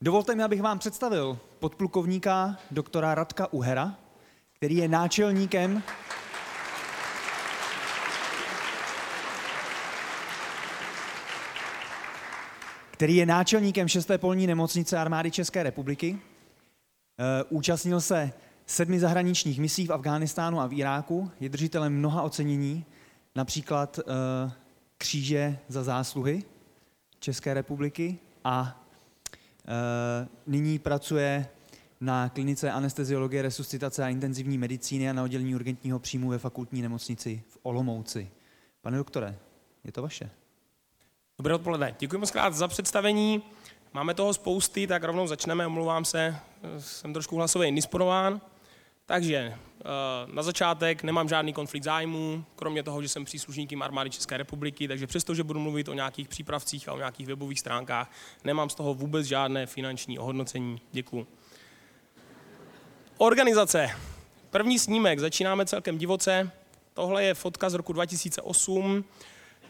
Dovolte mi, abych vám představil podplukovníka doktora Radka Uhera, který je náčelníkem který je náčelníkem 6. polní nemocnice armády České republiky. Eh, účastnil se sedmi zahraničních misí v Afghánistánu a v Iráku, je držitelem mnoha ocenění, například eh, kříže za zásluhy České republiky a nyní pracuje na klinice anesteziologie, resuscitace a intenzivní medicíny a na oddělení urgentního příjmu ve fakultní nemocnici v Olomouci. Pane doktore, je to vaše. Dobré odpoledne. Děkuji moc krát za představení. Máme toho spousty, tak rovnou začneme. Omlouvám se, jsem trošku hlasově indisponován. Takže eh, na začátek nemám žádný konflikt zájmů, kromě toho, že jsem příslušníkem armády České republiky, takže přesto, že budu mluvit o nějakých přípravcích a o nějakých webových stránkách, nemám z toho vůbec žádné finanční ohodnocení. Děkuji. Organizace. První snímek, začínáme celkem divoce. Tohle je fotka z roku 2008,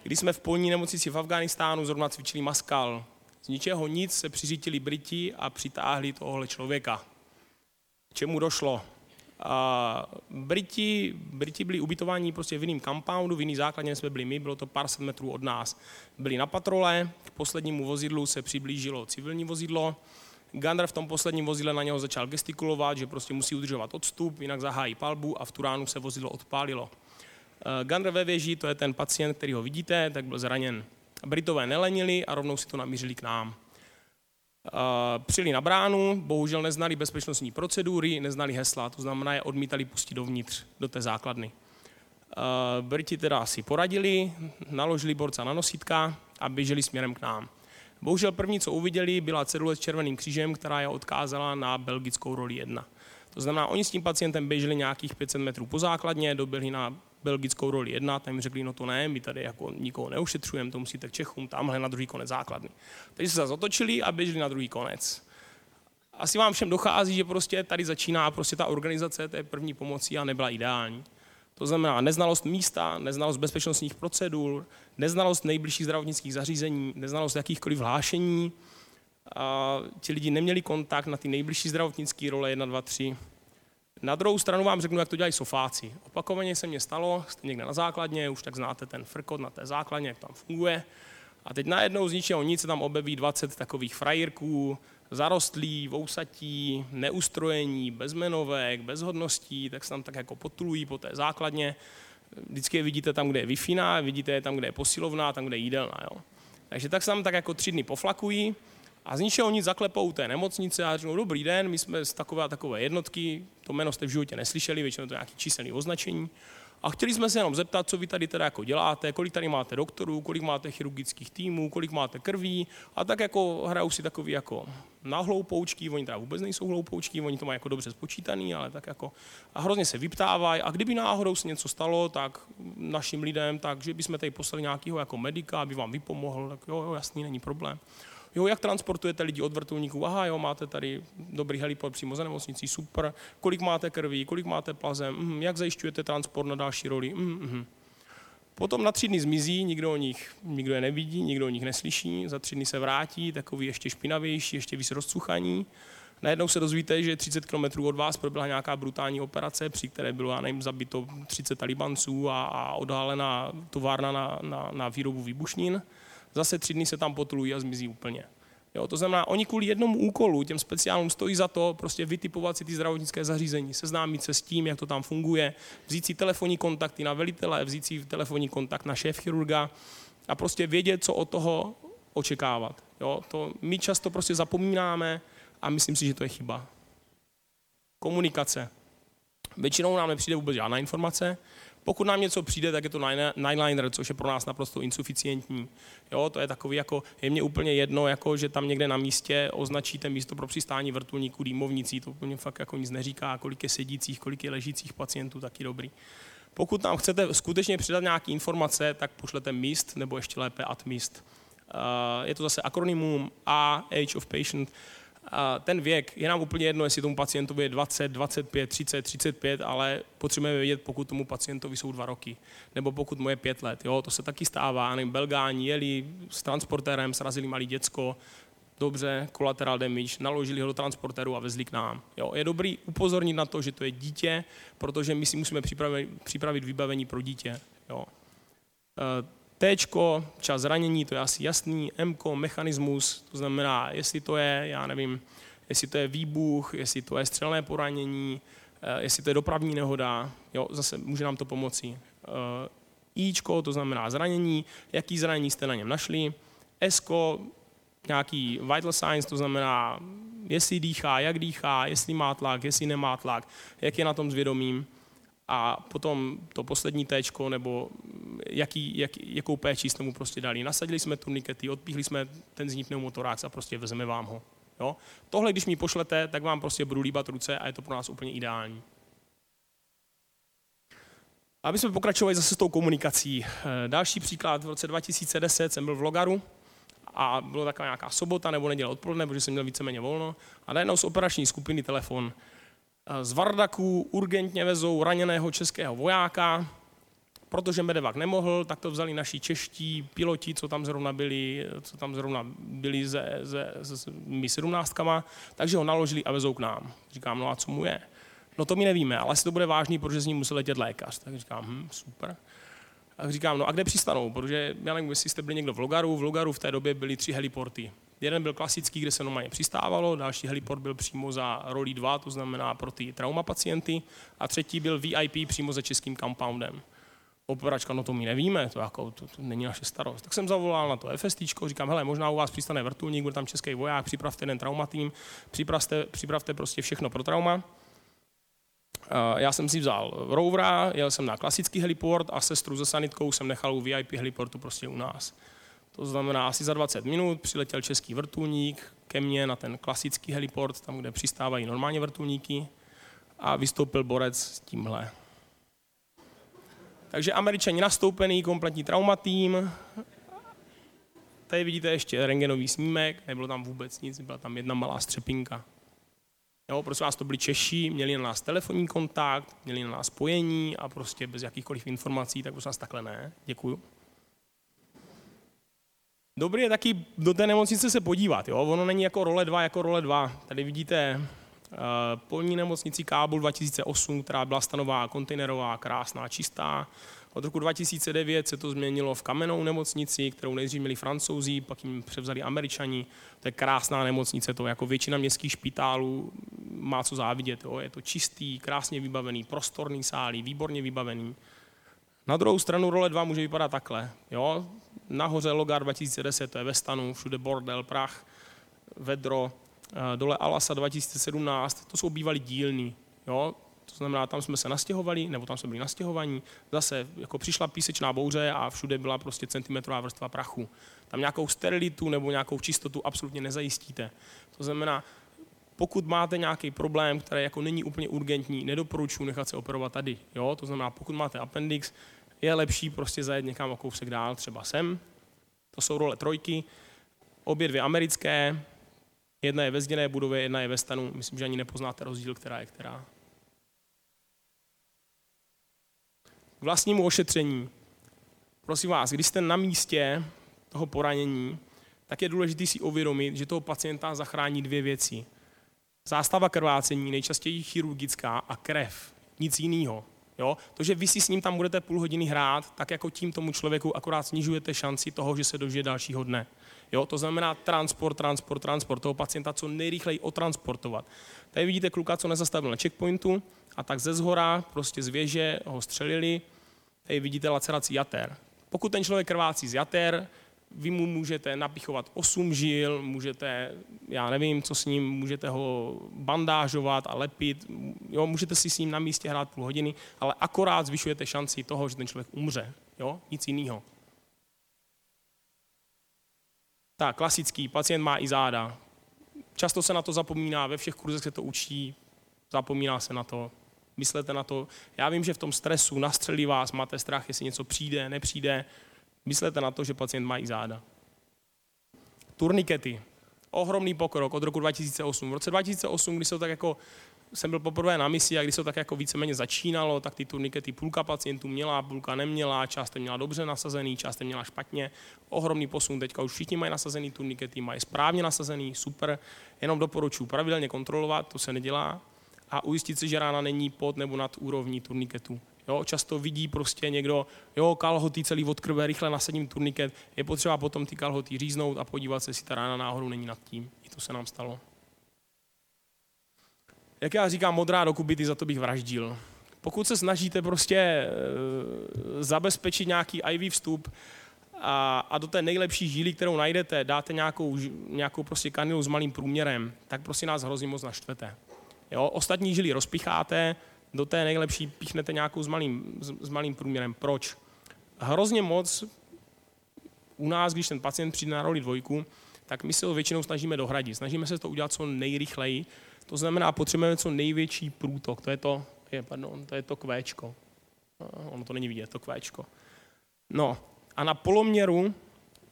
kdy jsme v polní nemocnici v Afganistánu zrovna cvičili maskal. Z ničeho nic se přiřítili Briti a přitáhli tohle člověka. K čemu došlo? A Briti, Briti byli ubytováni prostě v jiném compoundu, v jiný základně jsme byli my, bylo to pár set metrů od nás. Byli na patrole, k poslednímu vozidlu se přiblížilo civilní vozidlo, Gunner v tom posledním vozidle na něho začal gestikulovat, že prostě musí udržovat odstup, jinak zahájí palbu a v tu ránu se vozidlo odpálilo. Eh, Gunner ve věži, to je ten pacient, který ho vidíte, tak byl zraněn. Britové nelenili a rovnou si to namířili k nám. Přijeli na bránu, bohužel neznali bezpečnostní procedury, neznali hesla, to znamená, je odmítali pustit dovnitř, do té základny. Briti teda si poradili, naložili borca na nosítka a běželi směrem k nám. Bohužel první, co uviděli, byla cedule s červeným křížem, která je odkázala na belgickou roli 1. To znamená, oni s tím pacientem běželi nějakých 500 metrů po základně, doběhli na belgickou roli 1, tam jim řekli, no to ne, my tady jako nikoho neušetřujeme, to musíte k Čechům, tamhle na druhý konec základny. Takže se zatočili a běželi na druhý konec. Asi vám všem dochází, že prostě tady začíná prostě ta organizace té první pomoci a nebyla ideální. To znamená neznalost místa, neznalost bezpečnostních procedur, neznalost nejbližších zdravotnických zařízení, neznalost jakýchkoliv hlášení. A ti lidi neměli kontakt na ty nejbližší zdravotnické role 1, 2, 3. Na druhou stranu vám řeknu, jak to dělají sofáci. Opakovaně se mně stalo, jste někde na základně, už tak znáte ten frkot na té základně, jak tam funguje. A teď najednou z ničeho nic se tam objeví 20 takových frajírků, zarostlí, vousatí, neustrojení, bez jmenovek, bez hodností, tak se tam tak jako potulují po té základně. Vždycky je vidíte tam, kde je wi vidíte je tam, kde je posilovna, tam, kde je jídelná. Jo. Takže tak se tam tak jako tři dny poflakují a z ničeho nic zaklepou té nemocnice a řeknou, dobrý den, my jsme z takové a takové jednotky, to jméno jste v životě neslyšeli, většinou to je nějaký číselný označení. A chtěli jsme se jenom zeptat, co vy tady teda jako děláte, kolik tady máte doktorů, kolik máte chirurgických týmů, kolik máte krví. A tak jako hrajou si takový jako na hloupoučky, oni teda vůbec nejsou hloupoučky, oni to mají jako dobře spočítaný, ale tak jako a hrozně se vyptávají a kdyby náhodou se něco stalo, tak našim lidem, tak že bychom tady poslali nějakého jako medika, aby vám vypomohl, tak jo, jo, jasný, není problém jo, jak transportujete lidi od vrtulníků, aha, jo, máte tady dobrý heliport přímo za nemocnicí, super, kolik máte krví, kolik máte plazem, mm, jak zajišťujete transport na další roli, mm, mm. Potom na tři dny zmizí, nikdo o nich, nikdo je nevidí, nikdo o nich neslyší, za tři dny se vrátí, takový ještě špinavější, ještě víc rozcuchaní. Najednou se dozvíte, že 30 km od vás proběhla nějaká brutální operace, při které bylo, já nevím, zabito 30 talibanců a, a odhalená továrna na, na, na výrobu výbušnin zase tři dny se tam potulují a zmizí úplně. Jo, to znamená, oni kvůli jednomu úkolu, těm speciálům stojí za to prostě vytipovat si ty zdravotnické zařízení, seznámit se s tím, jak to tam funguje, vzít si telefonní kontakty na velitele, vzít si telefonní kontakt na šéf chirurga a prostě vědět, co od toho očekávat. Jo, to my často prostě zapomínáme a myslím si, že to je chyba. Komunikace. Většinou nám nepřijde vůbec žádná informace, pokud nám něco přijde, tak je to nineliner, což je pro nás naprosto insuficientní. Jo, to je takový jako, je mě úplně jedno, jako, že tam někde na místě označíte místo pro přistání vrtulníků, dýmovnicí, to úplně fakt jako nic neříká, kolik je sedících, kolik je ležících pacientů, taky dobrý. Pokud nám chcete skutečně přidat nějaké informace, tak pošlete MIST, nebo ještě lépe AdMIST. Je to zase akronymum A, Age of Patient, a ten věk, je nám úplně jedno, jestli tomu pacientovi je 20, 25, 30, 35, ale potřebujeme vědět, pokud tomu pacientovi jsou dva roky, nebo pokud mu je pět let. Jo, to se taky stává. Nevím, Belgáni jeli s transportérem, srazili malý děcko, dobře, collateral damage, naložili ho do transportéru a vezli k nám. Jo, je dobrý upozornit na to, že to je dítě, protože my si musíme připravit, připravit vybavení pro dítě. Jo. E, T, čas zranění, to je asi jasný, M, mechanismus, to znamená, jestli to je, já nevím, jestli to je výbuch, jestli to je střelné poranění, e, jestli to je dopravní nehoda, jo, zase může nám to pomoci. E, Ičko, to znamená zranění, jaký zranění jste na něm našli, S, nějaký vital signs, to znamená, jestli dýchá, jak dýchá, jestli má tlak, jestli nemá tlak, jak je na tom zvědomím. A potom to poslední téčko, nebo jaký, jak, jakou péči jsme mu prostě dali. Nasadili jsme turnikety, odpíchli jsme ten zní pneumotorák a prostě vezeme vám ho. Jo? Tohle, když mi pošlete, tak vám prostě budu líbat ruce a je to pro nás úplně ideální. Aby jsme pokračovali zase s tou komunikací. Eh, další příklad, v roce 2010 jsem byl v Logaru, a bylo taková nějaká sobota nebo neděle odpoledne, protože jsem měl víceméně volno a najednou z operační skupiny telefon. Z Vardaku urgentně vezou raněného českého vojáka, protože Medevak nemohl, tak to vzali naši čeští piloti, co tam zrovna byli, co tam zrovna byli se, se, se my 17 takže ho naložili a vezou k nám. Říkám, no a co mu je? No to my nevíme, ale asi to bude vážný, protože z ní musel letět lékař. Tak říkám, hm, super. A říkám, no a kde přistanou? Protože já nevím, jestli jste byli někdo v Logaru. V Logaru v té době byly tři heliporty. Jeden byl klasický, kde se normálně přistávalo, další heliport byl přímo za roli 2, to znamená pro ty trauma pacienty, a třetí byl VIP přímo za českým compoundem. Operačka, no to my nevíme, to, jako, to, to není naše starost. Tak jsem zavolal na to FST, říkám, hele, možná u vás přistane vrtulník, bude tam český voják, připravte jeden traumatým, připravte, připravte prostě všechno pro trauma já jsem si vzal rovera, jel jsem na klasický heliport a sestru se sanitkou jsem nechal u VIP heliportu prostě u nás. To znamená, asi za 20 minut přiletěl český vrtulník ke mně na ten klasický heliport, tam, kde přistávají normálně vrtulníky a vystoupil borec s tímhle. Takže američani nastoupený, kompletní traumatým. Tady vidíte ještě rengenový snímek, nebylo tam vůbec nic, byla tam jedna malá střepinka. Jo, prosím vás, to byli Češi, měli na nás telefonní kontakt, měli na nás spojení a prostě bez jakýchkoliv informací, tak prosím vás takhle ne. Děkuju. Dobrý je taky do té nemocnice se podívat. Jo? Ono není jako role 2, jako role 2. Tady vidíte uh, polní nemocnici Kábul 2008, která byla stanová kontejnerová, krásná, čistá. Od roku 2009 se to změnilo v kamennou nemocnici, kterou nejdřív měli francouzi, pak jim převzali američani. To je krásná nemocnice, to jako většina městských špitálů má co závidět. Jo. Je to čistý, krásně vybavený, prostorný sálí, výborně vybavený. Na druhou stranu role 2 může vypadat takhle. Jo. Nahoře Logar 2010, to je ve stanu, všude bordel, prach, vedro, eh, dole Alasa 2017, to jsou bývalý dílny. Jo. To znamená, tam jsme se nastěhovali, nebo tam jsme byli nastěhovaní. Zase jako přišla písečná bouře a všude byla prostě centimetrová vrstva prachu. Tam nějakou sterilitu nebo nějakou čistotu absolutně nezajistíte. To znamená, pokud máte nějaký problém, který jako není úplně urgentní, nedoporučuji nechat se operovat tady. Jo? To znamená, pokud máte appendix, je lepší prostě zajet někam o kousek dál, třeba sem. To jsou role trojky, obě dvě americké, jedna je ve zděné budově, jedna je ve stanu. Myslím, že ani nepoznáte rozdíl, která je která. K vlastnímu ošetření. Prosím vás, když jste na místě toho poranění, tak je důležité si uvědomit, že toho pacienta zachrání dvě věci. Zástava krvácení, nejčastěji chirurgická a krev. Nic jiného. Jo? To, že vy si s ním tam budete půl hodiny hrát, tak jako tím tomu člověku akorát snižujete šanci toho, že se dožije dalšího dne. Jo? To znamená transport, transport, transport toho pacienta co nejrychleji otransportovat. Tady vidíte kluka, co nezastavil na checkpointu a tak ze zhora, prostě z věže ho střelili. Tady vidíte laceraci jater. Pokud ten člověk krvácí z jater, vy mu můžete napichovat 8 žil, můžete, já nevím, co s ním, můžete ho bandážovat a lepit, jo, můžete si s ním na místě hrát půl hodiny, ale akorát zvyšujete šanci toho, že ten člověk umře, jo, nic jiného. Tak, klasický, pacient má i záda. Často se na to zapomíná, ve všech kurzech se to učí, zapomíná se na to, myslete na to. Já vím, že v tom stresu nastřelí vás, máte strach, jestli něco přijde, nepřijde, Myslete na to, že pacient má i záda. Turnikety. Ohromný pokrok od roku 2008. V roce 2008, kdy se tak jako jsem byl poprvé na misi a když se to tak jako víceméně začínalo, tak ty turnikety půlka pacientů měla, půlka neměla, část měla dobře nasazený, část měla špatně. Ohromný posun, teďka už všichni mají nasazený turnikety, mají správně nasazený, super. Jenom doporučuji pravidelně kontrolovat, to se nedělá a ujistit se, že rána není pod nebo nad úrovní turniketu. Jo, často vidí prostě někdo, jo, kalhoty celý od krve, rychle nasadím turniket, je potřeba potom ty kalhoty říznout a podívat se, jestli ta rána náhodou není nad tím. I to se nám stalo. Jak já říkám, modrá do kubity, za to bych vraždil. Pokud se snažíte prostě e, zabezpečit nějaký IV vstup a, a do té nejlepší žíly, kterou najdete, dáte nějakou, nějakou prostě kanilu s malým průměrem, tak prostě nás hrozně moc naštvete. Jo? Ostatní žily rozpicháte, do té nejlepší píchnete nějakou s malým, s, s malým průměrem. Proč? Hrozně moc u nás, když ten pacient přijde na roli dvojku, tak my se ho většinou snažíme dohradit. Snažíme se to udělat co nejrychleji. To znamená, potřebujeme co největší průtok. To je to, je, pardon, to je to kvéčko. No, ono to není vidět, to kvéčko. No a na poloměru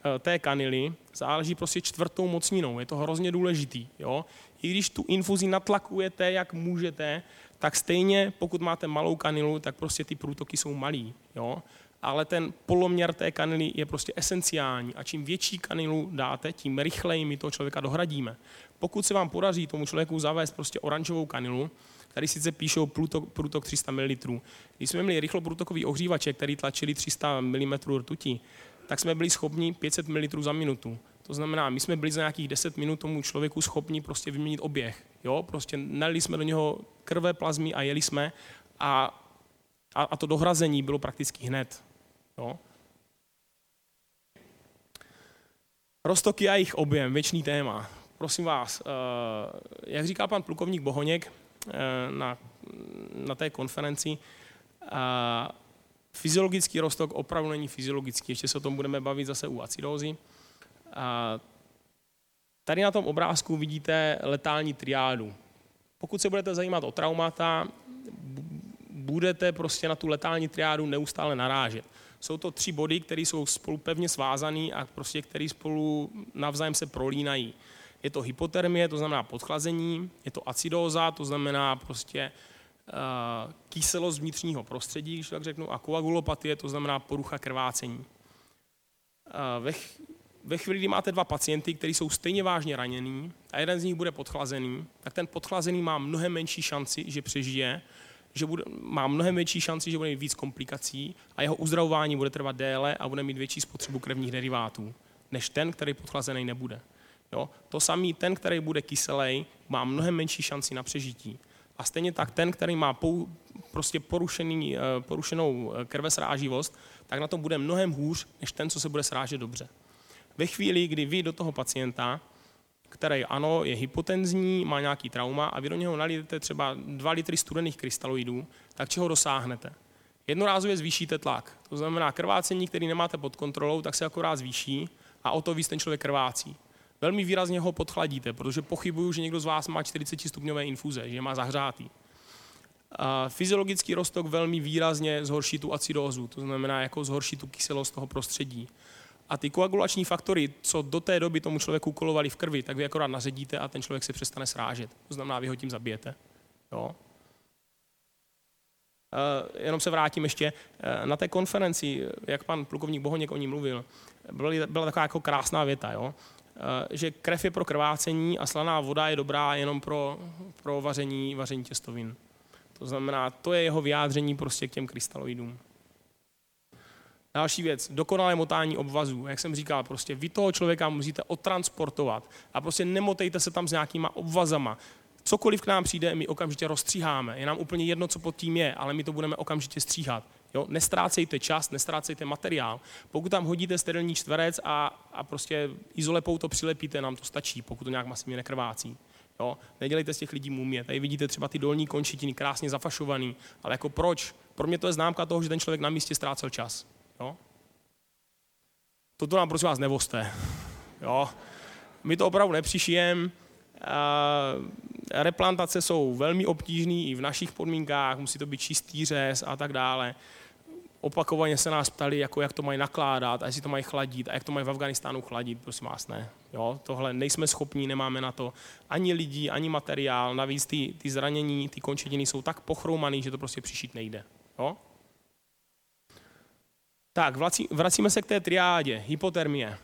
eh, té kanily záleží prostě čtvrtou mocninou. Je to hrozně důležitý. Jo? I když tu infuzi natlakujete, jak můžete, tak stejně, pokud máte malou kanilu, tak prostě ty průtoky jsou malý. Jo? Ale ten poloměr té kanily je prostě esenciální a čím větší kanilu dáte, tím rychleji my toho člověka dohradíme. Pokud se vám podaří tomu člověku zavést prostě oranžovou kanilu, tady sice píšou průtok, průtok 300 ml. Když jsme měli rychloprůtokový ohřívače, který tlačili 300 mm rtuti, tak jsme byli schopni 500 ml za minutu. To znamená, my jsme byli za nějakých 10 minut tomu člověku schopni prostě vyměnit oběh. Jo? Prostě nalili jsme do něho krve, plazmy a jeli jsme a, a, a to dohrazení bylo prakticky hned. Jo? Roztoky a jejich objem, věčný téma. Prosím vás, eh, jak říkal pan plukovník Bohoněk eh, na, na té konferenci, eh, fyziologický roztok opravdu není fyziologický, ještě se o tom budeme bavit zase u acidózy. Tady na tom obrázku vidíte letální triádu. Pokud se budete zajímat o traumata, budete prostě na tu letální triádu neustále narážet. Jsou to tři body, které jsou spolu pevně svázané a prostě které spolu navzájem se prolínají. Je to hypotermie, to znamená podchlazení, je to acidóza, to znamená prostě uh, kyselost vnitřního prostředí, když tak řeknu, a koagulopatie, to znamená porucha krvácení. Uh, ve, ve chvíli, kdy máte dva pacienty, kteří jsou stejně vážně ranění a jeden z nich bude podchlazený, tak ten podchlazený má mnohem menší šanci, že přežije, že bude, má mnohem větší šanci, že bude mít víc komplikací a jeho uzdravování bude trvat déle a bude mít větší spotřebu krevních derivátů, než ten, který podchlazený nebude. Jo? To samý, ten, který bude kyselý, má mnohem menší šanci na přežití. A stejně tak ten, který má pou, prostě porušený, eh, porušenou eh, krvesráživost, tak na tom bude mnohem hůř, než ten, co se bude srážet dobře. Ve chvíli, kdy vy do toho pacienta, který ano, je hypotenzní, má nějaký trauma a vy do něho nalijete třeba 2 litry studených krystaloidů, tak čeho dosáhnete? Jednorázově zvýšíte tlak. To znamená, krvácení, který nemáte pod kontrolou, tak se akorát zvýší a o to víc ten člověk krvácí. Velmi výrazně ho podchladíte, protože pochybuju, že někdo z vás má 40 stupňové infuze, že má zahřátý. A fyziologický roztok velmi výrazně zhorší tu acidózu, to znamená, jako zhorší tu kyselost toho prostředí. A ty koagulační faktory, co do té doby tomu člověku kolovali v krvi, tak vy akorát naředíte a ten člověk se přestane srážet. To znamená, vy ho tím zabijete. Jo? Uh, jenom se vrátím ještě. Uh, na té konferenci, jak pan plukovník Bohoněk o ní mluvil, byla, taková jako krásná věta, jo? Uh, že krev je pro krvácení a slaná voda je dobrá jenom pro, pro vaření, vaření těstovin. To znamená, to je jeho vyjádření prostě k těm krystaloidům. Další věc, dokonalé motání obvazů. Jak jsem říkal, prostě vy toho člověka musíte otransportovat a prostě nemotejte se tam s nějakýma obvazama. Cokoliv k nám přijde, my okamžitě rozstříháme. Je nám úplně jedno, co pod tím je, ale my to budeme okamžitě stříhat. Jo? Nestrácejte čas, nestrácejte materiál. Pokud tam hodíte sterilní čtverec a, a prostě izolepou to přilepíte, nám to stačí, pokud to nějak masivně nekrvácí. Jo? Nedělejte z těch lidí mumie. Tady vidíte třeba ty dolní končetiny, krásně zafašovaný. Ale jako proč? Pro mě to je známka toho, že ten člověk na místě ztrácel čas. Jo? Toto nám prosím vás nevoste. Jo? My to opravdu nepřišijem. Replantace jsou velmi obtížné i v našich podmínkách, musí to být čistý řez a tak dále. Opakovaně se nás ptali, jako jak to mají nakládat a jestli to mají chladit a jak to mají v Afganistánu chladit, prosím vás, ne. Jo, tohle nejsme schopní, nemáme na to ani lidí, ani materiál, navíc ty, ty zranění, ty končetiny jsou tak pochroumaný, že to prostě přišít nejde. Jo? Tak, vracíme se k té triádě, hypotermie.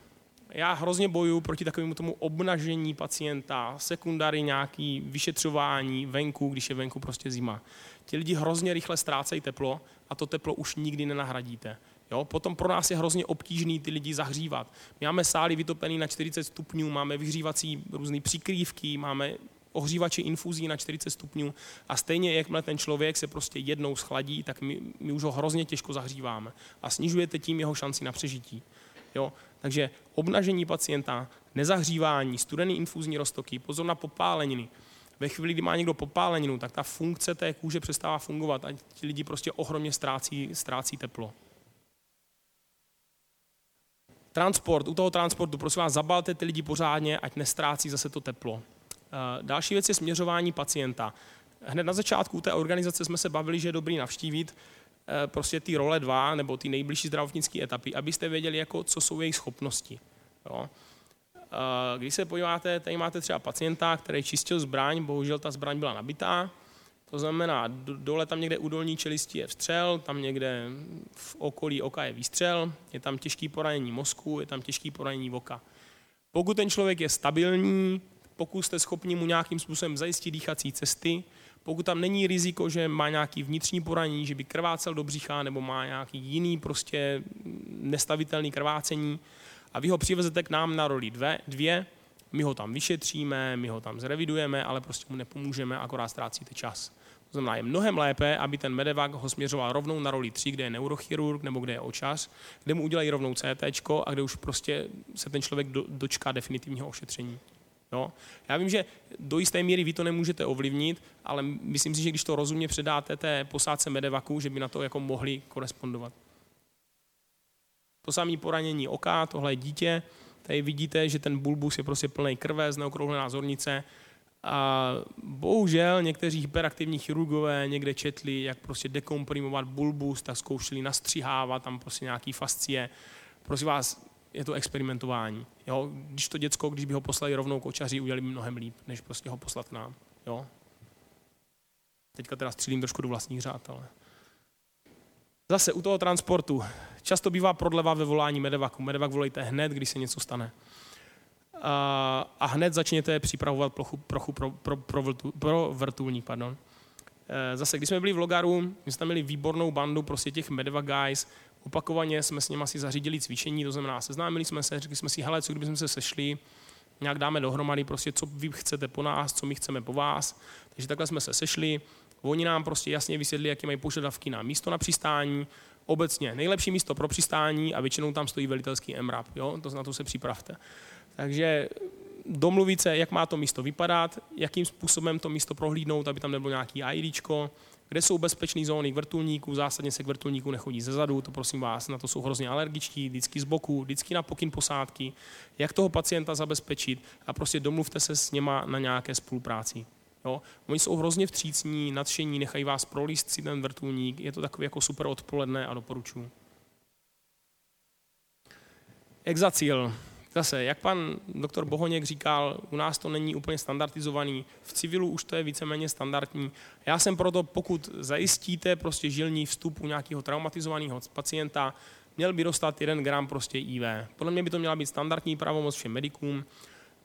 Já hrozně bojuju proti takovému tomu obnažení pacienta, sekundary nějaký vyšetřování venku, když je venku prostě zima. Ti lidi hrozně rychle ztrácejí teplo a to teplo už nikdy nenahradíte. Jo? Potom pro nás je hrozně obtížný ty lidi zahřívat. My máme sály vytopený na 40 stupňů, máme vyhřívací různé přikrývky, máme ohřívače infuzí na 40 stupňů a stejně jakmile ten člověk se prostě jednou schladí, tak my, my už ho hrozně těžko zahříváme a snižujete tím jeho šanci na přežití. Jo? Takže obnažení pacienta, nezahřívání, studený infuzní roztoky, pozor na popáleniny. Ve chvíli, kdy má někdo popáleninu, tak ta funkce té kůže přestává fungovat a ti lidi prostě ohromně ztrácí, ztrácí teplo. Transport, u toho transportu, prosím vás, zabalte ty lidi pořádně, ať nestrácí zase to teplo. Eh, další věc je směřování pacienta. Hned na začátku té organizace jsme se bavili, že je dobrý navštívit eh, prostě ty role dva nebo ty nejbližší zdravotnické etapy, abyste věděli, jako, co jsou jejich schopnosti. Jo. Eh, když se podíváte, tady máte třeba pacienta, který čistil zbraň, bohužel ta zbraň byla nabitá, to znamená, dole tam někde u dolní čelisti je vstřel, tam někde v okolí oka je výstřel, je tam těžký poranění mozku, je tam těžký poranění oka. Pokud ten člověk je stabilní, pokud jste schopni mu nějakým způsobem zajistit dýchací cesty, pokud tam není riziko, že má nějaký vnitřní poranění, že by krvácel do břicha nebo má nějaký jiný prostě nestavitelný krvácení a vy ho přivezete k nám na roli dvě, dvě my ho tam vyšetříme, my ho tam zrevidujeme, ale prostě mu nepomůžeme, akorát ztrácíte čas. To znamená, je mnohem lépe, aby ten medevak ho směřoval rovnou na roli 3, kde je neurochirurg nebo kde je očař, kde mu udělají rovnou CT a kde už prostě se ten člověk do, dočká definitivního ošetření. Jo? Já vím, že do jisté míry vy to nemůžete ovlivnit, ale myslím si, že když to rozumně předáte té posádce medevaku, že by na to jako mohli korespondovat. To samé poranění oka, tohle je dítě, tady vidíte, že ten bulbus je prostě plný krve, neokrouhlená zornice, a bohužel někteří hyperaktivní chirurgové někde četli, jak prostě dekomprimovat bulbus, tak zkoušeli nastřihávat tam prostě nějaký fascie. Prosím vás, je to experimentování. Jo? Když to děcko, když by ho poslali rovnou kočaři, udělali by mnohem líp, než prostě ho poslat k nám. Jo? Teďka teda střílím trošku do vlastních řád, ale... Zase u toho transportu. Často bývá prodleva ve volání medevaku. Medevak volejte hned, když se něco stane a hned začněte připravovat plochu, plochu pro, pro, pro, vrtu, pro vrtulník. Pardon. E, zase, když jsme byli v Logaru, my jsme měli výbornou bandu prostě těch Medeva guys, opakovaně jsme s nimi si zařídili cvičení, to znamená, seznámili jsme se, řekli jsme si, hele, co kdybychom se sešli, nějak dáme dohromady, prostě, co vy chcete po nás, co my chceme po vás. Takže takhle jsme se sešli, oni nám prostě jasně vysvětlili, jaké mají požadavky na místo na přistání, obecně nejlepší místo pro přistání a většinou tam stojí velitelský MRAP, jo? to na to se připravte. Takže domluvit se, jak má to místo vypadat, jakým způsobem to místo prohlídnout, aby tam nebylo nějaký IDčko, kde jsou bezpečné zóny k vrtulníku, zásadně se k vrtulníku nechodí ze zadu, to prosím vás, na to jsou hrozně alergičtí, vždycky z boku, vždycky na pokyn posádky, jak toho pacienta zabezpečit a prostě domluvte se s něma na nějaké spolupráci. Jo? Oni jsou hrozně vstřícní, nadšení, nechají vás prolíst si ten vrtulník, je to takový jako super odpoledne a doporučuji. Exacil. Zase, jak pan doktor Bohoněk říkal, u nás to není úplně standardizovaný, v civilu už to je víceméně standardní. Já jsem proto, pokud zajistíte prostě žilní vstup u nějakého traumatizovaného pacienta, měl by dostat jeden gram prostě IV. Podle mě by to měla být standardní pravomoc všem medikům.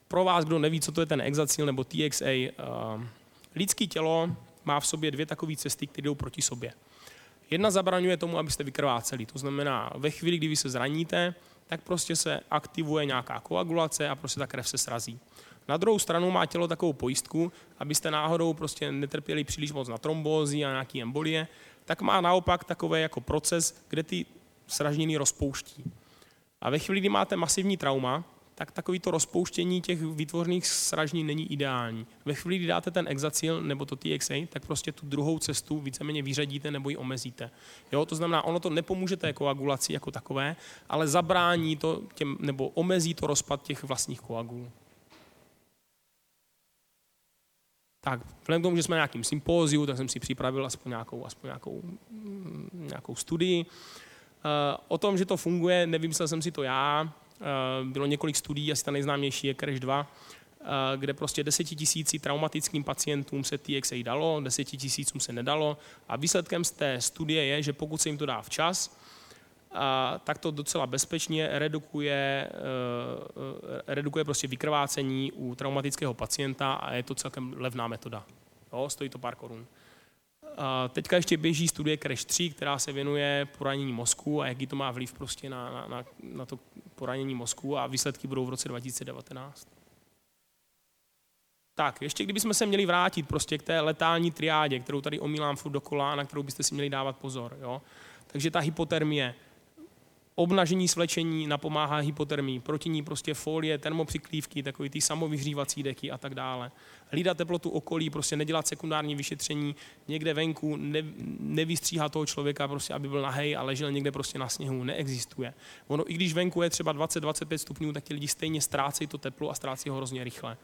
Pro vás, kdo neví, co to je ten Exacil nebo TXA, uh, eh, lidský tělo má v sobě dvě takové cesty, které jdou proti sobě. Jedna zabraňuje tomu, abyste vykrváceli. To znamená, ve chvíli, kdy vy se zraníte, tak prostě se aktivuje nějaká koagulace a prostě ta krev se srazí. Na druhou stranu má tělo takovou pojistku, abyste náhodou prostě netrpěli příliš moc na trombózy a nějaký embolie, tak má naopak takový jako proces, kde ty sražniny rozpouští. A ve chvíli, kdy máte masivní trauma, tak takový to rozpouštění těch vytvořených sražní není ideální. Ve chvíli, kdy dáte ten exacil nebo to TXA, tak prostě tu druhou cestu víceméně vyřadíte nebo ji omezíte. Jo, to znamená, ono to nepomůže té koagulaci jako takové, ale zabrání to těm, nebo omezí to rozpad těch vlastních koagulů. Tak, vzhledem k tomu, že jsme na nějakým sympóziu, tak jsem si připravil aspoň nějakou, aspoň nějakou, nějakou studii. Eh, o tom, že to funguje, nevymyslel jsem si to já, bylo několik studií, asi ta nejznámější je CRASH 2, kde prostě desetitisíci traumatickým pacientům se TXA dalo, desetitisícům se nedalo a výsledkem z té studie je, že pokud se jim to dá včas, tak to docela bezpečně redukuje, redukuje prostě vykrvácení u traumatického pacienta a je to celkem levná metoda. Jo, stojí to pár korun. Teďka ještě běží studie CRASH 3, která se věnuje poranění mozku a jaký to má vliv prostě na, na, na, na to poranění mozku a výsledky budou v roce 2019. Tak, ještě kdybychom se měli vrátit prostě k té letální triádě, kterou tady omílám furt dokola, na kterou byste si měli dávat pozor. Jo? Takže ta hypotermie, obnažení svlečení napomáhá hypotermii, proti ní prostě folie, termopřiklívky, takový ty samovyhřívací deky a tak dále. Hlídat teplotu okolí, prostě nedělat sekundární vyšetření někde venku, ne, nevystříhat toho člověka, prostě, aby byl nahej a ležel někde prostě na sněhu, neexistuje. Ono, i když venku je třeba 20-25 stupňů, tak ti lidi stejně ztrácejí to teplo a ztrácí ho hrozně rychle.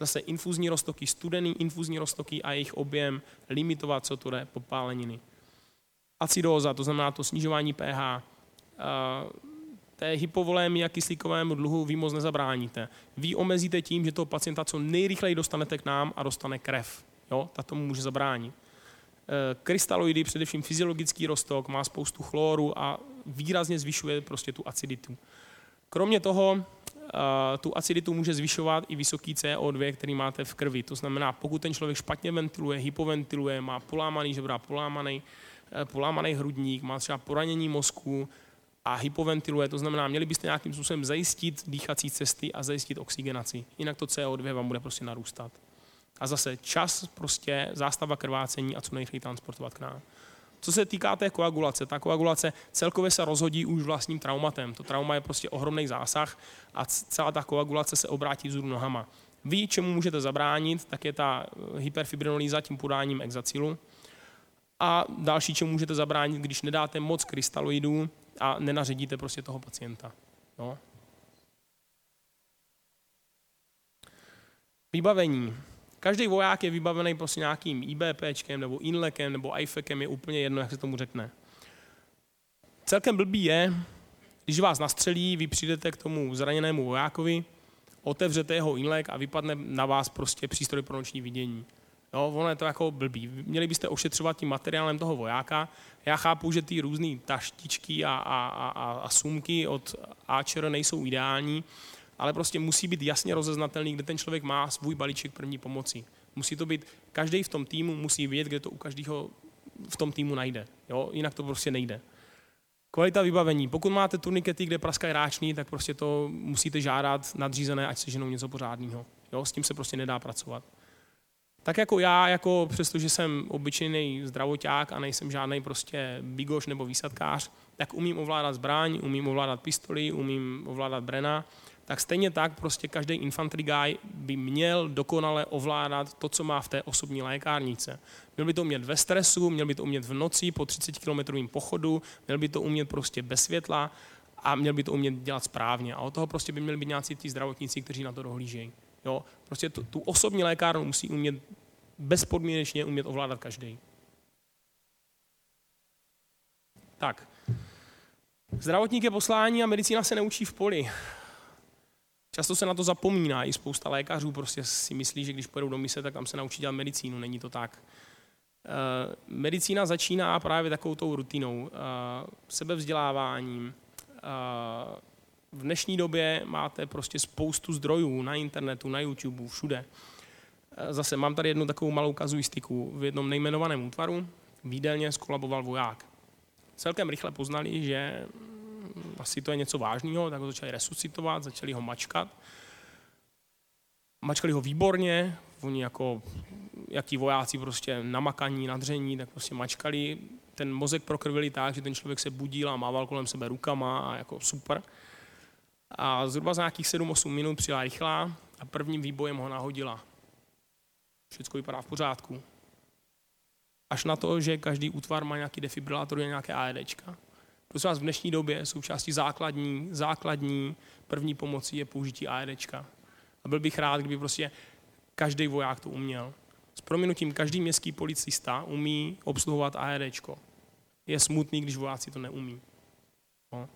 Zase infuzní roztoky, studený infuzní roztoky a jejich objem limitovat, co to jde, popáleniny. Acidóza, to znamená to snižování pH, té hypovolémii a kyslíkovému dluhu vy moc nezabráníte. Vy omezíte tím, že toho pacienta co nejrychleji dostanete k nám a dostane krev. Jo? Ta tomu může zabránit. E, krystaloidy, především fyziologický roztok, má spoustu chloru a výrazně zvyšuje prostě tu aciditu. Kromě toho, e, tu aciditu může zvyšovat i vysoký CO2, který máte v krvi. To znamená, pokud ten člověk špatně ventiluje, hypoventiluje, má polámaný žebra, polámaný, e, polámaný hrudník, má třeba poranění mozku, a hypoventiluje, to znamená, měli byste nějakým způsobem zajistit dýchací cesty a zajistit oxygenaci. Jinak to CO2 vám bude prostě narůstat. A zase čas, prostě zástava krvácení a co nejrychleji transportovat k nám. Co se týká té koagulace, ta koagulace celkově se rozhodí už vlastním traumatem. To trauma je prostě ohromný zásah a celá ta koagulace se obrátí vzhůru nohama. Vy, čemu můžete zabránit, tak je ta eh, hyperfibrinolíza tím podáním exacilu. A další, čemu můžete zabránit, když nedáte moc krystaloidů, a nenaředíte prostě toho pacienta. No. Vybavení. Každý voják je vybavený prostě nějakým IBPčkem nebo INLEKem nebo IFEKem, je úplně jedno, jak se tomu řekne. Celkem blbý je, když vás nastřelí, vy přijdete k tomu zraněnému vojákovi, otevřete jeho INLEK a vypadne na vás prostě přístroj pro noční vidění. Jo, ono je to jako blbý. Měli byste ošetřovat tím materiálem toho vojáka. Já chápu, že ty různé taštičky a, a, a, a sumky od Ačer nejsou ideální, ale prostě musí být jasně rozeznatelný, kde ten člověk má svůj balíček první pomoci. Musí to být, každý v tom týmu musí vědět, kde to u každého v tom týmu najde. Jo? Jinak to prostě nejde. Kvalita vybavení. Pokud máte turnikety, kde praskají ráčný, tak prostě to musíte žádat nadřízené, ať se ženou něco pořádného. Jo? S tím se prostě nedá pracovat tak jako já, jako přestože jsem obyčejný zdravoták a nejsem žádný prostě bigoš nebo výsadkář, tak umím ovládat zbraň, umím ovládat pistoli, umím ovládat brena, tak stejně tak prostě každý infantry guy by měl dokonale ovládat to, co má v té osobní lékárnice. Měl by to umět ve stresu, měl by to umět v noci po 30 kilometrovém pochodu, měl by to umět prostě bez světla a měl by to umět dělat správně. A od toho prostě by měli být nějací ti zdravotníci, kteří na to dohlížejí. Jo, prostě tu, tu osobní lékárnu musí umět bezpodmínečně umět ovládat každý. Tak. Zdravotník je poslání a medicína se neučí v poli. Často se na to zapomíná, i spousta lékařů prostě si myslí, že když pojedou do mise, tak tam se naučí dělat medicínu. Není to tak. E, medicína začíná právě takovou tou rutinou, e, sebevzděláváním, e, v dnešní době máte prostě spoustu zdrojů na internetu, na YouTube, všude. Zase mám tady jednu takovou malou kazuistiku. V jednom nejmenovaném útvaru výdelně skolaboval voják. Celkem rychle poznali, že asi to je něco vážného, tak ho začali resuscitovat, začali ho mačkat. Mačkali ho výborně, oni jako, jak ti vojáci prostě namakaní, nadření, tak prostě mačkali. Ten mozek prokrvili tak, že ten člověk se budil a mával kolem sebe rukama a jako super. A zhruba za nějakých 7-8 minut přijela rychlá a prvním výbojem ho nahodila. Všechno vypadá v pořádku. Až na to, že každý útvar má nějaký defibrilátor a nějaké AEDčka. Prosím vás, v dnešní době součástí základní, základní první pomoci je použití AEDčka. A byl bych rád, kdyby prostě každý voják to uměl. S prominutím každý městský policista umí obsluhovat AEDčko. Je smutný, když vojáci to neumí. No.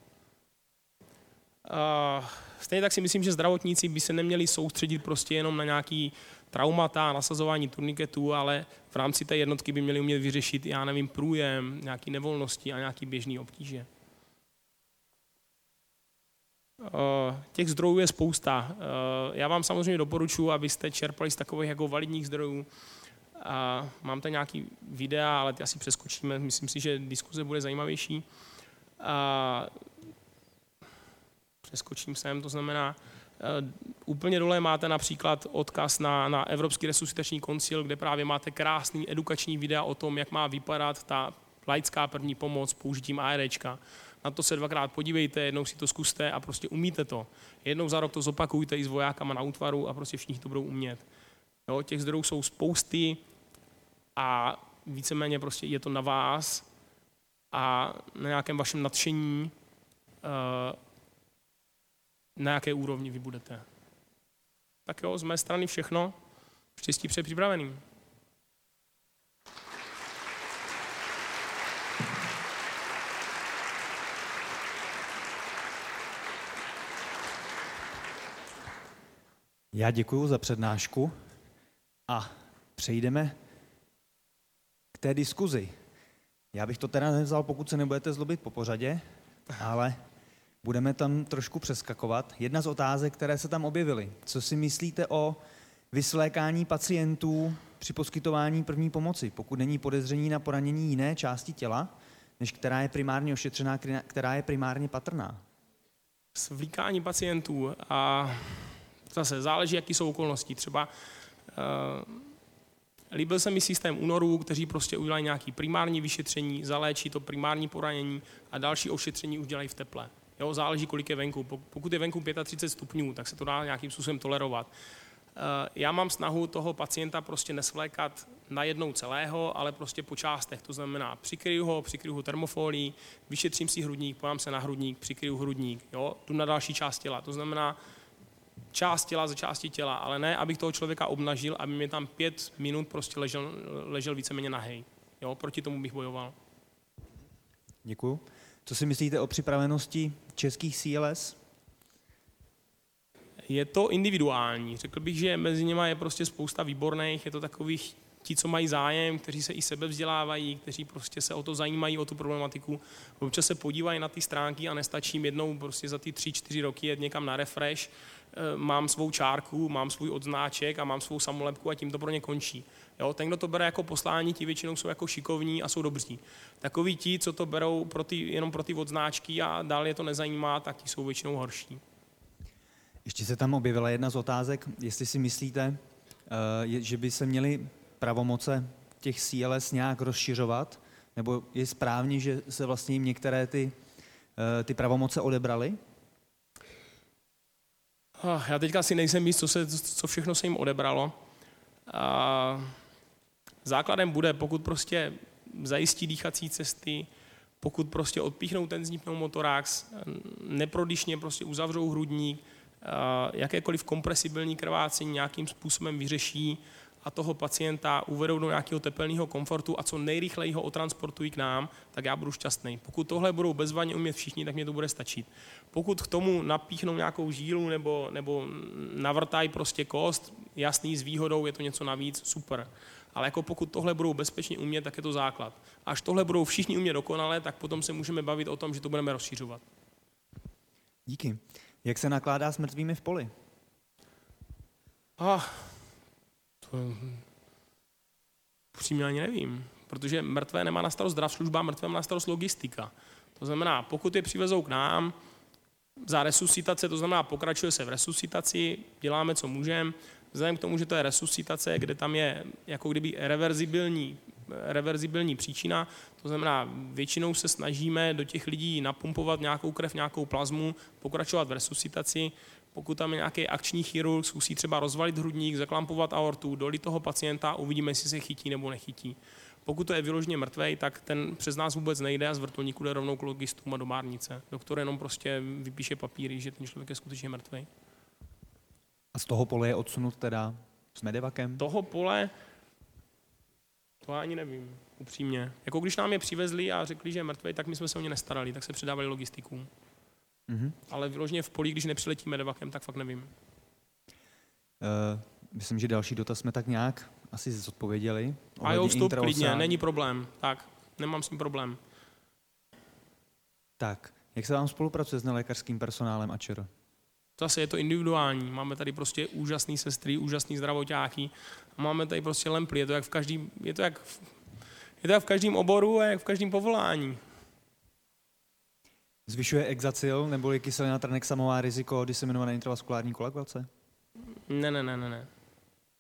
Stejně tak si myslím, že zdravotníci by se neměli soustředit prostě jenom na nějaký traumata, nasazování turniketů, ale v rámci té jednotky by měli umět vyřešit, já nevím, průjem, nějaký nevolnosti a nějaký běžný obtíže. Těch zdrojů je spousta. Já vám samozřejmě doporučuji, abyste čerpali z takových jako validních zdrojů. Mám tady nějaký videa, ale ty asi přeskočíme. Myslím si, že diskuze bude zajímavější. Přeskočím sem, to znamená, Eh, úplně dole máte například odkaz na, na Evropský resuscitační koncil, kde právě máte krásný edukační videa o tom, jak má vypadat ta laická první pomoc použitím ARčka. Na to se dvakrát podívejte, jednou si to zkuste a prostě umíte to. Jednou za rok to zopakujte i s vojákama na útvaru a prostě všichni to budou umět. Jo, těch zdrojů jsou spousty a víceméně prostě je to na vás a na nějakém vašem nadšení uh, na jaké úrovni vy budete. Tak jo, z mé strany všechno. Štěstí před připraveným. Já děkuji za přednášku a přejdeme k té diskuzi. Já bych to teda nevzal, pokud se nebudete zlobit po pořadě, ale Budeme tam trošku přeskakovat. Jedna z otázek, které se tam objevily. Co si myslíte o vysvlékání pacientů při poskytování první pomoci, pokud není podezření na poranění jiné části těla, než která je primárně ošetřená, která je primárně patrná? Svlíkání pacientů a zase záleží, jaký jsou okolnosti. Třeba uh, líbil se mi systém únorů, kteří prostě udělají nějaký primární vyšetření, zaléčí to primární poranění a další ošetření už dělají v teple. Jo, záleží, kolik je venku. Pokud je venku 35 stupňů, tak se to dá nějakým způsobem tolerovat. Eh, já mám snahu toho pacienta prostě nesvlékat na jednou celého, ale prostě po částech. To znamená, přikryju ho, přikryju ho termofolí, vyšetřím si hrudník, pojám se na hrudník, přikryju hrudník, jo, tu na další část těla. To znamená, část těla za části těla, ale ne, abych toho člověka obnažil, aby mi tam pět minut prostě ležel, ležel víceméně nahej. Jo, proti tomu bych bojoval. Děkuju. Co si myslíte o připravenosti českých CLS? Je to individuální. Řekl bych, že mezi nimi je prostě spousta výborných, je to takových ti, co mají zájem, kteří se i sebe vzdělávají, kteří prostě se o to zajímají, o tu problematiku. Občas se podívají na ty stránky a nestačí jednou prostě za ty tři, čtyři roky jet někam na refresh, eh, mám svou čárku, mám svůj odznáček a mám svou samolepku a tím to pro ně končí. Jo, ten, kdo to bere jako poslání, ti většinou jsou jako šikovní a jsou dobří. Takoví ti, co to berou pro ty, jenom pro ty odznáčky a dál je to nezajímá, tak ti jsou většinou horší. Ještě se tam objevila jedna z otázek, jestli si myslíte, eh, že by se měly pravomoce těch CLS nějak rozšiřovat, nebo je správně, že se vlastně jim některé ty, eh, ty pravomoce odebraly? Já teďka si nejsem jist, co, se, co všechno se jim odebralo. A základem bude, pokud prostě zajistí dýchací cesty, pokud prostě odpíchnou ten zní pneumotorax, neprodyšně prostě uzavřou hrudník, jakékoliv kompresibilní krvácení nějakým způsobem vyřeší a toho pacienta uvedou do nějakého tepelného komfortu a co nejrychleji ho otransportují k nám, tak já budu šťastný. Pokud tohle budou bezvaně umět všichni, tak mě to bude stačit. Pokud k tomu napíchnou nějakou žílu nebo, nebo navrtají prostě kost, jasný s výhodou, je to něco navíc, super ale jako pokud tohle budou bezpečně umět, tak je to základ. Až tohle budou všichni umět dokonale, tak potom se můžeme bavit o tom, že to budeme rozšířovat. Díky. Jak se nakládá s mrtvými v poli? Ah, to upřímně ani nevím, protože mrtvé nemá na starost zdrav služba, mrtvé má na starost logistika. To znamená, pokud je přivezou k nám za resuscitace, to znamená, pokračuje se v resuscitaci, děláme, co můžeme, vzhledem k tomu, že to je resuscitace, kde tam je jako kdyby reverzibilní, reverzibilní příčina, to znamená, většinou se snažíme do těch lidí napumpovat nějakou krev, nějakou plazmu, pokračovat v resuscitaci, pokud tam je nějaký akční chirurg, zkusí třeba rozvalit hrudník, zaklampovat aortu, dolit toho pacienta, uvidíme, jestli se chytí nebo nechytí. Pokud to je vyloženě mrtvej, tak ten přes nás vůbec nejde a z vrtulníku jde rovnou k logistům a do márnice. Doktor jenom prostě vypíše papíry, že ten člověk je skutečně mrtvý. A z toho pole je odsunut teda s medevakem? Toho pole, to já ani nevím, upřímně. Jako když nám je přivezli a řekli, že je mrtvý, tak my jsme se o ně nestarali, tak se předávali logistikům. Mm-hmm. Ale vyloženě v poli, když nepřiletíme medevakem, tak fakt nevím. Uh, myslím, že další dotaz jsme tak nějak asi zodpověděli. A jo, vstup klidně, není problém. Tak, nemám s tím problém. Tak, jak se vám spolupracuje s nelékařským personálem ČR? Zase je to individuální. Máme tady prostě úžasný sestry, úžasný zdravotáky. Máme tady prostě lemply. Je to jak v každém, je to jak v, je to jak v každém oboru a jak v každém povolání. Zvyšuje exacil nebo je kyselina tranexamová riziko diseminované intravaskulární koagulace? Ne, ne, ne, ne, ne.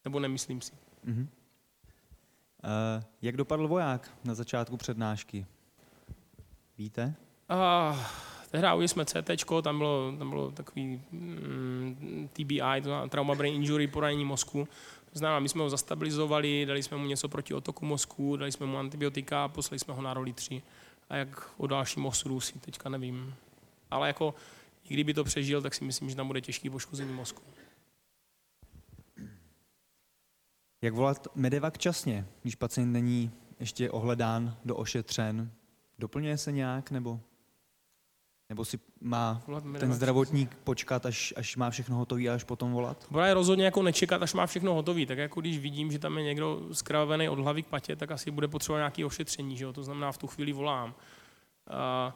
Nebo nemyslím si. Uh-huh. Uh, jak dopadl voják na začátku přednášky? Víte? Uh, tehdy jsme CT, tam bylo, tam bylo takový mm, TBI, to trauma brain injury, poranění mozku. To znamená, my jsme ho zastabilizovali, dali jsme mu něco proti otoku mozku, dali jsme mu antibiotika a poslali jsme ho na roli 3. A jak o dalším osudu si teďka nevím. Ale jako, i kdyby to přežil, tak si myslím, že tam bude těžký poškození mozku. Jak volat medevak časně, když pacient není ještě ohledán, do ošetřen? Doplňuje se nějak nebo, nebo si má ten zdravotník počkat, až, až má všechno hotové a až potom volat? Bude rozhodně jako nečekat, až má všechno hotové. Tak jako když vidím, že tam je někdo skravený od hlavy k patě, tak asi bude potřebovat nějaké ošetření. Že jo? To znamená, v tu chvíli volám. Uh,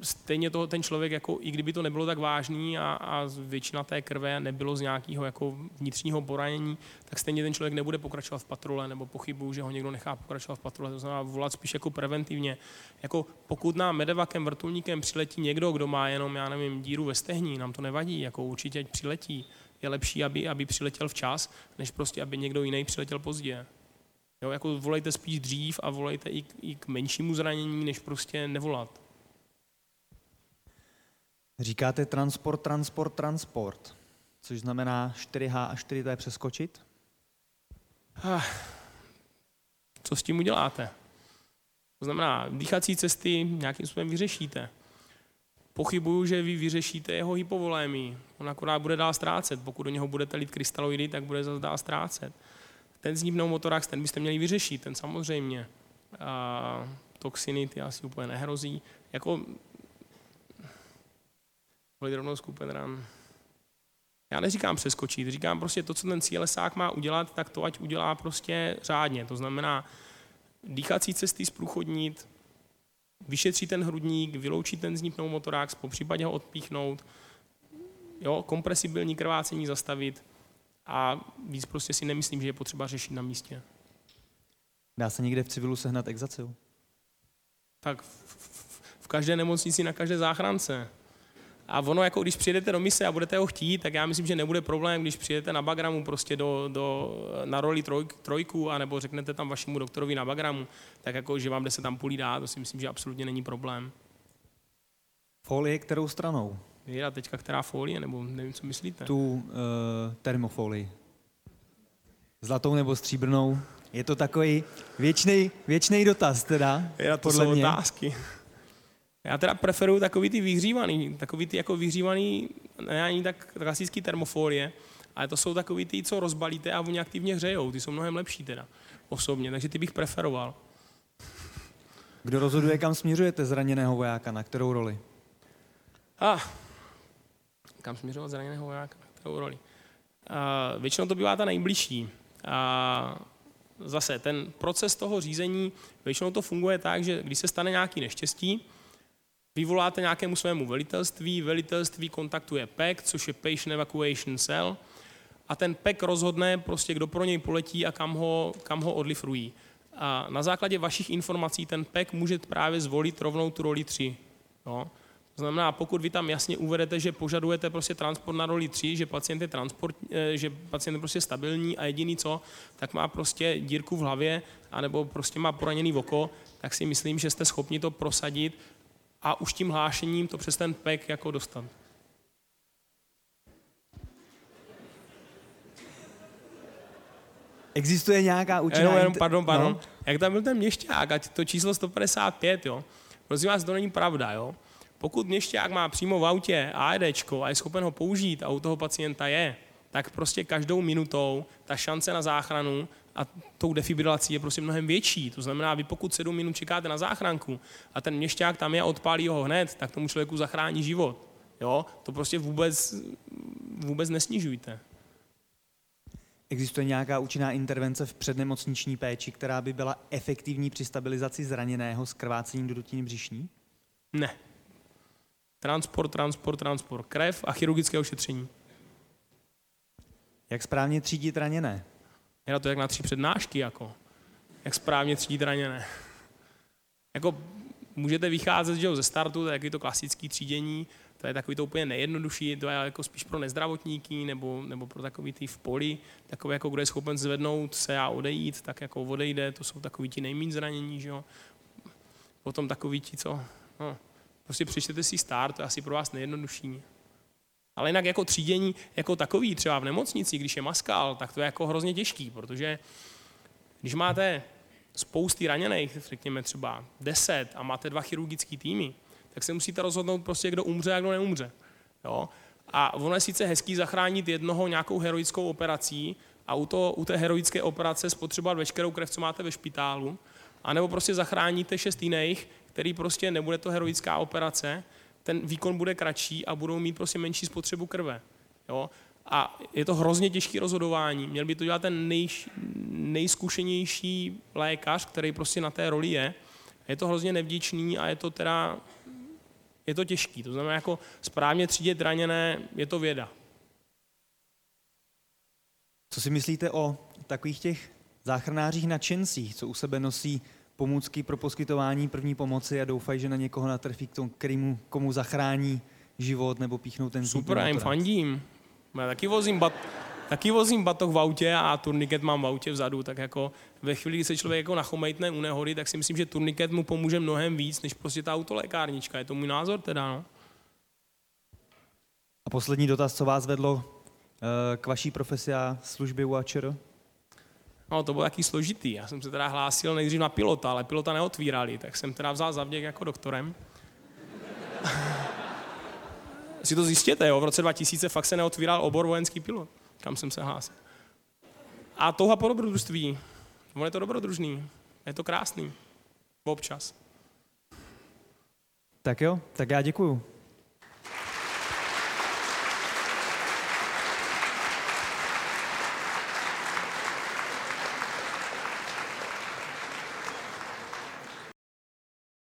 stejně to, ten člověk, jako, i kdyby to nebylo tak vážný a, a většina té krve nebylo z nějakého jako vnitřního poranění, tak stejně ten člověk nebude pokračovat v patrole nebo pochybu, že ho někdo nechá pokračovat v patrole. To znamená volat spíš jako preventivně. Jako pokud nám medevakem, vrtulníkem přiletí někdo, kdo má jenom, já nevím, díru ve stehní, nám to nevadí, jako určitě ať přiletí. Je lepší, aby, aby přiletěl včas, než prostě, aby někdo jiný přiletěl pozdě. Jo, jako volejte spíš dřív a volejte i, i k menšímu zranění, než prostě nevolat. Říkáte transport, transport, transport, což znamená 4H a 4T přeskočit? Co s tím uděláte? To znamená, dýchací cesty nějakým způsobem vyřešíte. Pochybuju, že vy vyřešíte jeho hypovolémii. On akorát bude dál ztrácet. Pokud do něho budete lít krystaloidy, tak bude zase dál ztrácet. Ten z pneumotorax, ten byste měli vyřešit, ten samozřejmě. A toxiny, ty asi úplně nehrozí. Jako volit rovnou skupenran. Já neříkám přeskočit, říkám prostě to, co ten cílesák má udělat, tak to ať udělá prostě řádně. To znamená dýchací cesty zprůchodnit, vyšetřit ten hrudník, vyloučit ten zní pneumotoráx, po případě ho odpíchnout, jo, kompresibilní krvácení zastavit a víc prostě si nemyslím, že je potřeba řešit na místě. Dá se někde v civilu sehnat exacil? Tak v, v, v každé nemocnici, na každé záchrance. A ono, jako když přijedete do mise a budete ho chtít, tak já myslím, že nebude problém, když přijedete na Bagramu prostě do, do, na roli troj, trojku, anebo řeknete tam vašemu doktorovi na Bagramu, tak jako, že vám jde se tam půlí dát, to si myslím, že absolutně není problém. Folie kterou stranou? Je teďka která folie, nebo nevím, co myslíte? Tu uh, termofolii. Zlatou nebo stříbrnou? Je to takový věčný, věčný dotaz teda, Já to podle jsou mě. otázky. Já teda preferuju takový ty vyhřívaný, takový ty jako vyhřívaný, ne ani tak klasický termofolie, ale to jsou takový ty, co rozbalíte a oni aktivně hřejou. Ty jsou mnohem lepší teda, osobně, takže ty bych preferoval. Kdo rozhoduje, kam směřujete zraněného vojáka, na kterou roli? A, ah, kam směřovat zraněného vojáka, na kterou roli? A, většinou to bývá ta nejbližší. A, zase ten proces toho řízení, většinou to funguje tak, že když se stane nějaký neštěstí, vyvoláte nějakému svému velitelství, velitelství kontaktuje PEC, což je Patient Evacuation Cell, a ten PEC rozhodne prostě, kdo pro něj poletí a kam ho, kam ho odlifrují. A na základě vašich informací ten PEC může právě zvolit rovnou tu roli 3. Jo? To znamená, pokud vy tam jasně uvedete, že požadujete prostě transport na roli 3, že pacient je, transport, eh, že pacient je prostě stabilní a jediný co, tak má prostě dírku v hlavě, anebo prostě má poraněný oko, tak si myslím, že jste schopni to prosadit a už tím hlášením to přes ten pek jako dostat. Existuje nějaká účinná... Jenom, jenom, pardon, pardon. No. Jak tam byl ten měšťák, ať to číslo 155, jo. Prosím vás, to není pravda, jo. Pokud měšťák má přímo v autě AEDčko a je schopen ho použít a u toho pacienta je, tak prostě každou minutou ta šance na záchranu a tou defibrilací je prostě mnohem větší. To znamená, vy pokud sedm minut čekáte na záchranku a ten měšťák tam je a odpálí ho hned, tak tomu člověku zachrání život. Jo? To prostě vůbec, vůbec nesnižujte. Existuje nějaká účinná intervence v přednemocniční péči, která by byla efektivní při stabilizaci zraněného s krvácením do dutiny břišní? Ne. Transport, transport, transport. Krev a chirurgické ošetření. Jak správně třídit raněné? Je na to jak na tři přednášky, jako. Jak správně třídit raněné. Jako můžete vycházet že jo, ze startu, to je to klasické třídění, to je takový to úplně nejjednodušší, to je jako spíš pro nezdravotníky nebo, nebo pro takový ty v poli, takový jako kdo je schopen zvednout se a odejít, tak jako odejde, to jsou takový ti nejméně zranění, že jo. Potom takový ti, co, no, prostě přečtěte si start, to je asi pro vás nejjednodušší. Ale jinak jako třídění jako takový, třeba v nemocnici, když je maskal, tak to je jako hrozně těžký, protože když máte spousty raněných, řekněme třeba 10 a máte dva chirurgické týmy, tak se musíte rozhodnout prostě, kdo umře a kdo neumře. Jo? A ono je sice hezký zachránit jednoho nějakou heroickou operací a u, to, u té heroické operace spotřebovat veškerou krev, co máte ve špitálu, anebo prostě zachráníte šest jiných, který prostě nebude to heroická operace, ten výkon bude kratší a budou mít prostě menší spotřebu krve. Jo? A je to hrozně těžké rozhodování. Měl by to dělat ten nej, nejzkušenější lékař, který prostě na té roli je. Je to hrozně nevděčný a je to teda je to těžký. To znamená, jako správně třídit raněné je to věda. Co si myslíte o takových těch záchranářích nadšencích, co u sebe nosí pomůcky pro poskytování první pomoci a doufají, že na někoho natrfí, k tomu, kterýmu, komu zachrání život nebo píchnou ten Super, já jim fandím. Já taky vozím, bat, taky vozím batoh v autě a turniket mám v autě vzadu, tak jako ve chvíli, kdy se člověk jako nachomejtne u nehody, tak si myslím, že turniket mu pomůže mnohem víc, než prostě ta autolékárnička. Je to můj názor teda, no. A poslední dotaz, co vás vedlo eh, k vaší profesi a službě u AČR? No, to bylo taky složitý. Já jsem se teda hlásil nejdřív na pilota, ale pilota neotvírali, tak jsem teda vzal zavděk jako doktorem. si to zjistěte, jo, v roce 2000 fakt se neotvíral obor vojenský pilot, kam jsem se hlásil. A touha po dobrodružství. On je to dobrodružný. Je to krásný. Občas. Tak jo, tak já děkuju.